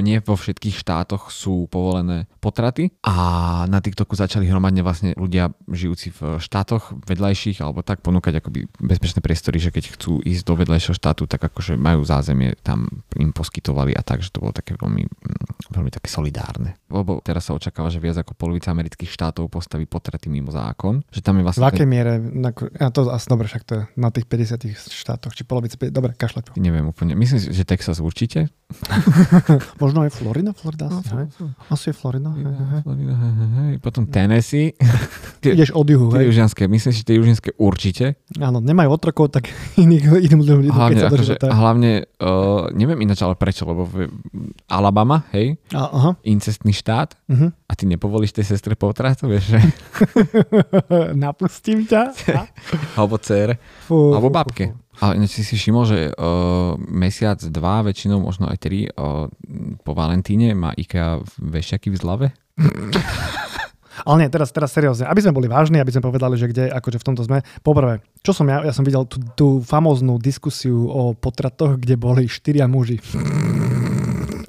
Speaker 3: nie vo všetkých štátoch sú povolené potraty a na TikToku začali hromadne vlastne ľudia žijúci v štátoch vedľajších alebo tak ponúkať akoby bezpečné priestory, že keď chcú ísť do vedľajšieho štátu, tak akože majú zázemie, tam im poskytovali a tak, že to bolo také veľmi, mm, veľmi také solidárne. Lebo teraz sa očakáva, že viac ako polovica amerických štátov postaví potraty mimo zákon, že tam je vlastne...
Speaker 2: V akej miere? Na, ja to asi dobre, však to je na tých 50 štátoch, či polovice, dobre, kašľať.
Speaker 3: Neviem úplne, myslím si, že Texas určite. (laughs)
Speaker 2: Možno aj Florida, Florida asi, hej? Asi je Florida. Hej, hej.
Speaker 3: Florida, hej, hej. Potom Tennessee. (laughs) Tie-
Speaker 2: Ideš od juhu,
Speaker 3: Tie
Speaker 2: hej?
Speaker 3: južianske, myslím si, že tie južianske určite.
Speaker 2: Áno, nemajú otrokov, tak (laughs) iných, iným ľuďom
Speaker 3: Hlavne,
Speaker 2: keď sa
Speaker 3: akože, hlavne uh, neviem ináč ale prečo, lebo v Alabama, hej,
Speaker 2: A, aha,
Speaker 3: incestný štát
Speaker 2: uh-huh.
Speaker 3: a ty nepovolíš tej sestre potratu, vieš, že?
Speaker 2: napustím ťa.
Speaker 3: Alebo
Speaker 2: fú,
Speaker 3: alebo babke.
Speaker 2: fú, fú.
Speaker 3: Ale ináč si si všimol, že uh, mesiac, dva, väčšinou možno aj tri uh, po Valentíne má IKEA vešiaky v zlave. (laughs)
Speaker 2: Ale nie, teraz, teraz seriózne. Aby sme boli vážni, aby sme povedali, že kde, akože v tomto sme. Poprvé, čo som ja, ja som videl tú, tú famóznu diskusiu o potratoch, kde boli štyria muži. (laughs)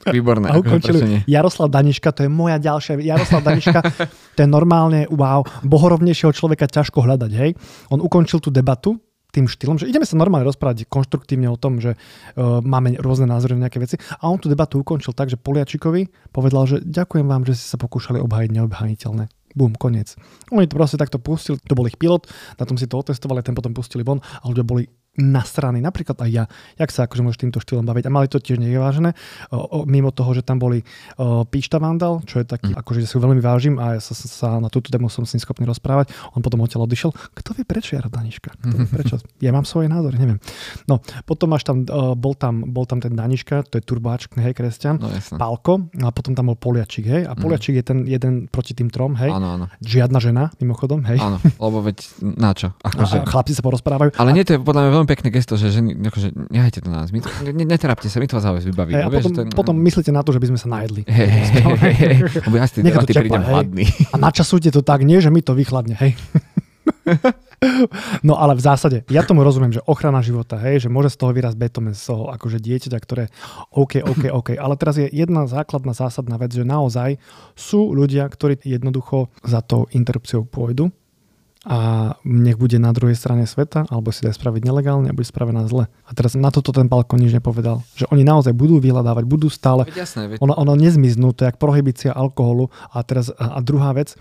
Speaker 3: Výborné.
Speaker 2: A ukončili Jaroslav Daniška, to je moja ďalšia. Jaroslav Daniška, (laughs) to je normálne, wow, bohorovnejšieho človeka ťažko hľadať, hej. On ukončil tú debatu tým štýlom, že ideme sa normálne rozprávať konštruktívne o tom, že uh, máme rôzne názory na nejaké veci. A on tú debatu ukončil tak, že Poliačikovi povedal, že ďakujem vám, že ste sa pokúšali obhajiť neobhajiteľné. Bum, koniec. Oni to proste takto pustili, to bol ich pilot, na tom si to otestovali, ten potom pustili von a ľudia boli nasraní, napríklad aj ja, jak sa akože môžeš týmto štýlom baviť. A mali to tiež o, o, mimo toho, že tam boli o, Píšta Vandal, čo je taký, mm. akože si ho veľmi vážim a ja sa, sa na túto tému som s ním schopný rozprávať. On potom odtiaľ odišiel. Kto vie prečo Jaro Daniška? Kto vie prečo? (laughs) Ja mám svoje názory, neviem. No, potom máš tam, o, bol tam, bol tam ten Daniška, to je turbáč, hej, kresťan.
Speaker 3: No.
Speaker 2: Pálko a potom tam bol Poliačik, hej. A Poliačik je ten jeden proti tým trom, hej.
Speaker 3: Áno, áno.
Speaker 2: Žiadna žena, mimochodom, hej.
Speaker 3: Áno, lebo veď na čo? (laughs) Akože,
Speaker 2: chlapci sa porozprávajú.
Speaker 3: ale nie, to je podľa mňa veľmi pekné gesto, že ženy, akože, nehajte to na nás, my to, ne, netrápte sa, my to vás záujem vybaví.
Speaker 2: Hej, a
Speaker 3: no, vieš,
Speaker 2: potom,
Speaker 3: to
Speaker 2: potom myslíte na to, že by sme sa najedli.
Speaker 3: Tej
Speaker 2: Nech to
Speaker 3: debaty prídem hladný.
Speaker 2: A načasujte to tak, nie, že mi to vychladne, hej. No ale v zásade, ja tomu rozumiem, že ochrana života, hej, že môže z toho vyrásť betome, z toho akože dieťaťa, ktoré OK, OK, OK. Ale teraz je jedna základná zásadná vec, že naozaj sú ľudia, ktorí jednoducho za tou interrupciou pôjdu a nech bude na druhej strane sveta, alebo si dá spraviť nelegálne a bude spravená zle. A teraz na toto ten Palko nič nepovedal. Že oni naozaj budú vyhľadávať, budú stále
Speaker 3: Veď jasné, veď,
Speaker 2: ono, ono nezmiznú, to je jak prohibícia alkoholu. A teraz a druhá vec,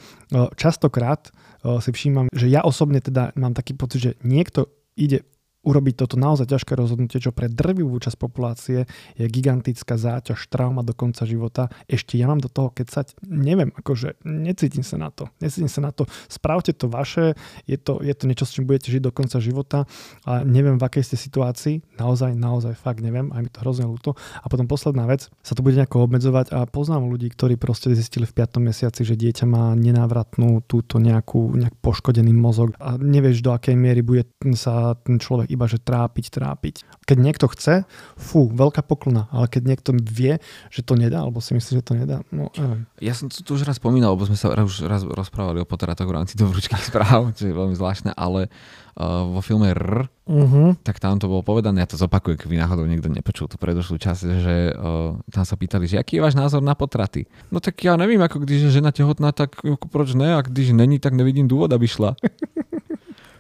Speaker 2: častokrát si všímam, že ja osobne teda mám taký pocit, že niekto ide urobiť toto naozaj ťažké rozhodnutie, čo pre drvivú časť populácie je gigantická záťaž, trauma do konca života. Ešte ja mám do toho kecať, neviem, akože necítim sa na to. Necítim sa na to. Spravte to vaše, je to, je to niečo, s čím budete žiť do konca života a neviem, v akej ste situácii. Naozaj, naozaj, fakt neviem, aj mi to hrozne ľúto. A potom posledná vec, sa to bude nejako obmedzovať a poznám ľudí, ktorí proste zistili v 5. mesiaci, že dieťa má nenávratnú túto nejakú, nejak poškodený mozog a nevieš, do akej miery bude sa ten človek iba že trápiť, trápiť. Keď niekto chce, fú, veľká poklona, ale keď niekto vie, že to nedá, alebo si myslí, že to nedá, no neviem.
Speaker 3: ja som to tu už raz spomínal, lebo sme sa už raz rozprávali o potratoch v rámci (laughs) dobručkých správ, čo je veľmi zvláštne, ale uh, vo filme R,
Speaker 2: Uh-huh.
Speaker 3: tak tam to bolo povedané, ja to zopakujem, keby náhodou niekto nepočul tú predošlú časť, že uh, tam sa pýtali, že aký je váš názor na potraty. No tak ja nevím, ako když je žena tehotná, tak proč ne, a když není, tak nevidím dôvod, aby šla. (laughs)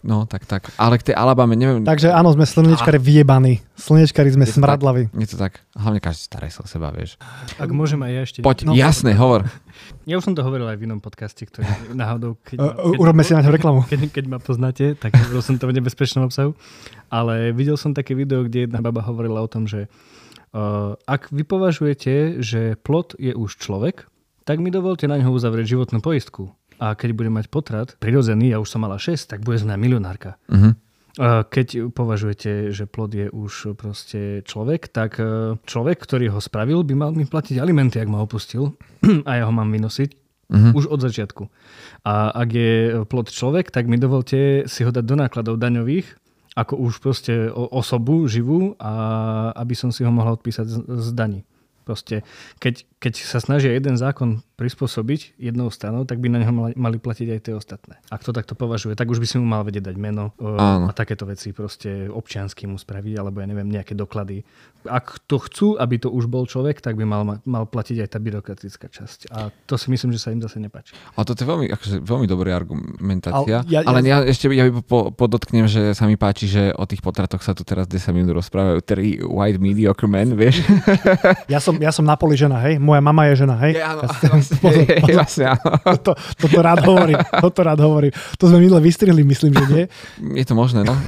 Speaker 3: No, tak, tak. Ale k tej Alabame, neviem,
Speaker 2: Takže áno, sme slnečkári vyjebaní. Slnečkári sme
Speaker 3: Je to tak.
Speaker 2: smradlaví.
Speaker 3: je to tak. Hlavne každý staré sa o seba, vieš.
Speaker 4: Ak môžem aj ja ešte...
Speaker 3: Poď,
Speaker 2: No,
Speaker 3: no, jasné, hovor.
Speaker 4: Ja už som to hovoril aj v inom podcaste, ktorý náhodou... Keď, (laughs) ma-
Speaker 2: Uh, urobme si na ňo reklamu. (laughs)
Speaker 4: keď, keď ma poznáte, tak hovoril som to v nebezpečnom obsahu. Ale videl som také video, kde jedna baba hovorila o tom, že uh, ak vy považujete, že plot je už človek, tak mi dovolte na ňo uzavrieť životnú poistku. A keď bude mať potrat, prirodzený, ja už som mala 6, tak bude z mňa milionárka.
Speaker 3: Mhm.
Speaker 4: Uh, Keď považujete, že plod je už proste človek, tak uh, človek, ktorý ho spravil, by mal mi platiť alimenty, ak ma opustil (clears throat) a ja ho mám vynosiť
Speaker 3: Mhm.
Speaker 4: už od začiatku. A ak je plod človek, tak mi dovolte si ho dať do nákladov daňových, ako už proste osobu živú, a aby som si ho mohla odpísať z, z daní. Proste, keď, keď sa snažia jeden zákon prispôsobiť jednou stranou, tak by na neho mali, mali platiť aj tie ostatné. Ak to takto považuje, tak už by si mu mal vedieť dať meno o,
Speaker 3: Áno.
Speaker 4: a takéto veci proste občiansky mu spraviť, alebo ja neviem, nejaké doklady. Ak to chcú, aby to už bol človek, tak by mal, ma- mal platiť aj tá byrokratická časť. A to si myslím, že sa im zase nepáči.
Speaker 3: A toto je veľmi, akože, veľmi dobrá argumentácia.
Speaker 2: Ale ja-
Speaker 3: ale
Speaker 2: ja-
Speaker 3: ja, ešte ja po, podotknem, že sa mi páči, že o tých potratoch sa tu teraz 10 minút rozprávajú tri white mediocre men, vieš?
Speaker 2: Ja som, ja som na poli žena, hej? Moja mama je žena, hej?
Speaker 3: Ja, áno,
Speaker 2: Ja
Speaker 3: vlastne,
Speaker 2: pozor, pozor,
Speaker 3: vlastne, áno.
Speaker 2: toto, toto rád hovorím, toto rád hovorím. To sme minule vystrihli, myslím, že nie.
Speaker 3: Je to možné, no. (laughs)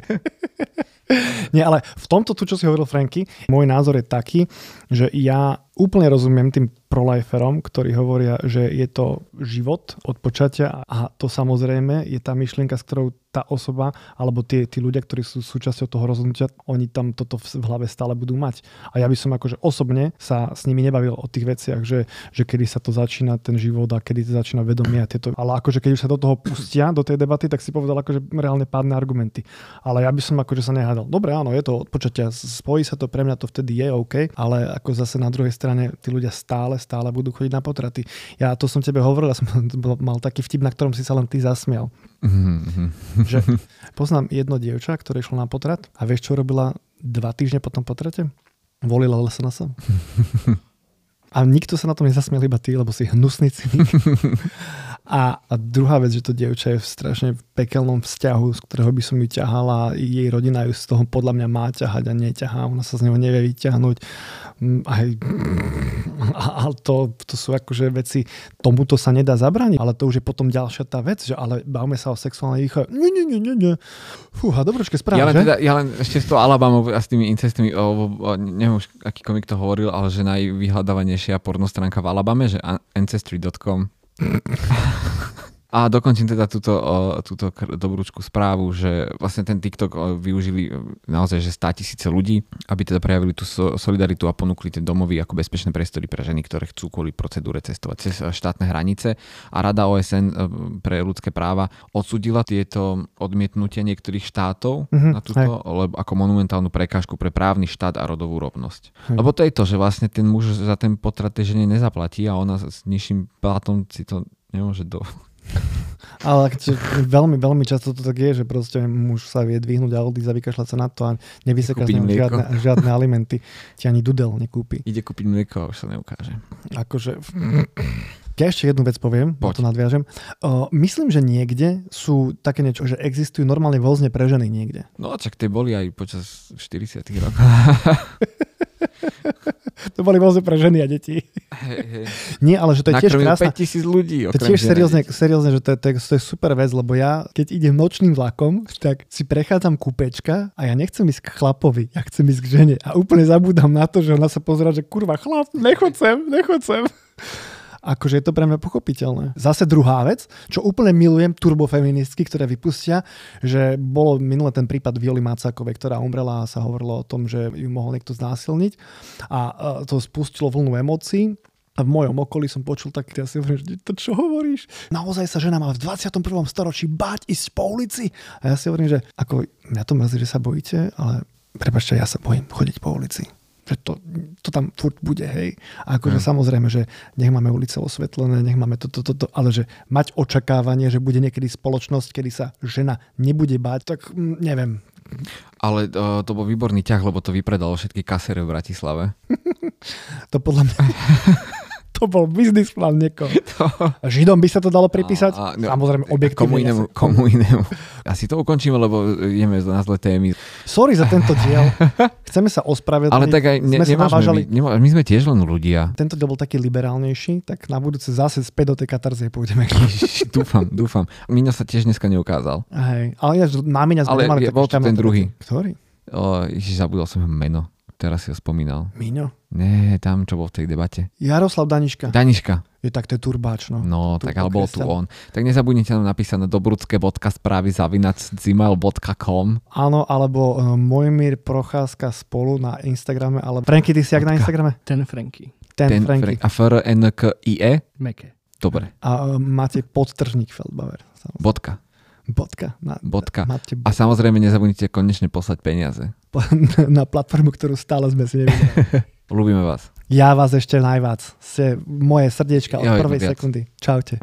Speaker 2: Nie, ale v tomto tu, čo si hovoril Franky, môj názor je taký, že ja úplne rozumiem tým proliferom, ktorí hovoria, že je to život od počatia a to samozrejme je tá myšlienka, s ktorou tá osoba alebo tie, tí ľudia, ktorí sú súčasťou toho rozhodnutia, oni tam toto v, hlave stále budú mať. A ja by som akože osobne sa s nimi nebavil o tých veciach, že, že kedy sa to začína ten život a kedy to začína vedomie a tieto. Ale akože keď už sa do toho pustia, do tej debaty, tak si povedal akože reálne pádne argumenty. Ale ja by som akože sa nehádal. Dobre, áno, je to od počatia, spojí sa to, pre mňa to vtedy je OK, ale ako zase na druhej strane tí ľudia stále, stále budú chodiť na potraty. Ja to som tebe hovoril, ja som (laughs) mal taký vtip, na ktorom si sa len ty zasmial.
Speaker 3: Mhm,
Speaker 2: Že poznám jedno dievča, ktoré išlo na potrat a vieš, čo robila dva týždne po tom potrate? Volila LSNS. (laughs) A nikto sa na tom nezasmiel, iba ty, lebo si hnusný cynik. (laughs) A, a druhá vec, že to dievča je v strašne pekelnom vzťahu, z ktorého by som ju ťahala a jej rodina ju z toho podľa mňa má ťahať a neťahá. Ona sa z neho nevie vyťahnuť. Mm, Aj, a, a to, to sú akože veci, tomuto sa nedá zabrániť, ale to už je potom ďalšia tá vec, že ale bavme sa o sexuálnej výchove. Nie, nie, nie, nie, nie. Fúha, dobročke správa,
Speaker 3: Ja len,
Speaker 2: že?
Speaker 3: teda, ja len ešte s tou Alabamou a s tými incestmi, o, o, neviem už, aký komik to hovoril, ale že najvyhľadávanejšia pornostránka v Alabame, že an- ancestry.com. ハハハハ。A dokončím teda túto, túto dobrúčku správu, že vlastne ten TikTok využili o, naozaj že 100 tisíce ľudí, aby teda prejavili tú so, solidaritu a ponúkli tie domovy ako bezpečné priestory pre ženy, ktoré chcú kvôli procedúre cestovať cez e, štátne hranice. A Rada OSN e, pre ľudské práva odsudila tieto odmietnutia niektorých štátov
Speaker 2: Mhm,
Speaker 3: na túto, lebo ako monumentálnu prekážku pre právny štát a rodovú rovnosť.
Speaker 2: Hej.
Speaker 3: Lebo to je to, že vlastne ten muž za ten potrat tej žene nezaplatí a ona s nižším platom si to nemôže do...
Speaker 2: Ale veľmi, veľmi často to tak je, že proste muž sa vie dvihnúť a odísť a vykašľať sa na to a nevyseká žiadne, žiadne alimenty. Ti ani dudel nekúpi.
Speaker 3: Ide kúpiť mlieko a už sa neukáže.
Speaker 2: Akože... Ja ešte jednu vec poviem, na
Speaker 3: Poď.
Speaker 2: to nadviažem. Uh, myslím, že niekde sú také niečo, že existujú normálne vozne pre ženy niekde.
Speaker 3: No a čak tie boli aj počas 40 rokov. (laughs) (laughs)
Speaker 2: To boli vozne pre ženy a deti.
Speaker 3: Hej, hej.
Speaker 2: Nie, ale že to je tiež krásna...
Speaker 3: 5000 ľudí.
Speaker 2: To je tiež seriózne, seriózne že to je, to, je, to je super vec, lebo ja, keď idem nočným vlakom, tak si prechádzam kúpečka a ja nechcem ísť k chlapovi, ja chcem ísť k žene a úplne zabúdam na to, že ona sa pozera, že kurva chlap, nechoď sem, nechoď sem. Akože je to pre mňa pochopiteľné. Zase druhá vec, čo úplne milujem turbofeministky, ktoré vypustia, že bolo minule ten prípad Violi Macákovej, ktorá umrela a sa hovorilo o tom, že ju mohol niekto znásilniť a e, to spustilo vlnu emócií a v mojom okolí som počul tak, ja si hovorím, že to čo hovoríš? Naozaj sa žena má v 21. storočí báť ísť po ulici? A ja si hovorím, že ako, mňa to mrzí, že sa bojíte, ale prepačte, ja sa bojím chodiť po ulici. Že to, to tam furt bude, hej. A akože
Speaker 3: Hm.
Speaker 2: samozrejme, že nech máme ulice osvetlené, nech máme toto, toto, to, ale že mať očakávanie, že bude niekedy spoločnosť, kedy sa žena nebude báť, tak mm, neviem.
Speaker 3: Ale uh, to bol výborný ťah, lebo to vypredalo všetky kasery v Bratislave. (laughs)
Speaker 2: To podľa mňa... (laughs) to bol biznis plán niekoho. (laughs) A Židom by sa to dalo pripísať?
Speaker 3: A- no,
Speaker 2: Samozrejme,
Speaker 3: Komu
Speaker 2: objektívne.
Speaker 3: inému,
Speaker 2: jasne.
Speaker 3: komu inému. Asi to ukončíme, lebo ideme na zlé témy.
Speaker 2: Sorry za tento diel. (laughs) Chceme sa ospravedlniť.
Speaker 3: Ale tak aj ne,
Speaker 2: sme
Speaker 3: nevážme,
Speaker 2: navážali.
Speaker 3: my, nemá, my sme tiež len ľudia.
Speaker 2: Tento diel bol taký liberálnejší, tak na budúce zase späť do tej katarzie pôjdeme.
Speaker 3: Dúfam, dúfam. Miňo sa tiež dneska neukázal.
Speaker 2: Hej, ale ja, na mňa sme
Speaker 3: Ale
Speaker 2: nemali
Speaker 3: bol ten druhý.
Speaker 2: Ktorý?
Speaker 3: O, Ježiš, zabudol som meno. Teraz si ho spomínal.
Speaker 2: Miňo?
Speaker 3: Nie, tam, čo bol v tej debate.
Speaker 2: Jaroslav Daniška.
Speaker 3: Daniška.
Speaker 2: Je tak, to je turbáč, no.
Speaker 3: No,
Speaker 2: Tu
Speaker 3: tak ale bol tu on. Tak nezabudnite nám napísať na dobrudské.správy zavinac gmail.com
Speaker 2: Áno, alebo uh, Mojmír Procházka spolu na Instagrame, ale Franky, ty si jak na. Instagrame?
Speaker 4: Ten Franky.
Speaker 2: Ten,
Speaker 3: Ten
Speaker 2: Franky.
Speaker 3: Frank- A FRNKIE?
Speaker 4: Meké.
Speaker 3: Dobre.
Speaker 2: A uh, máte podtržník Feldbauer. samozrejme.
Speaker 3: Bodka.
Speaker 2: Bodka. Na,
Speaker 3: Bodka.
Speaker 2: Máte
Speaker 3: A samozrejme nezabudnite konečne poslať peniaze. (laughs)
Speaker 2: na platformu, ktorú stále sme si nevideli. (laughs)
Speaker 3: Ľúbime vás.
Speaker 2: Ja vás ešte najviac. Ste moje srdiečka od
Speaker 3: iba
Speaker 2: prvej sekundy. Čaute.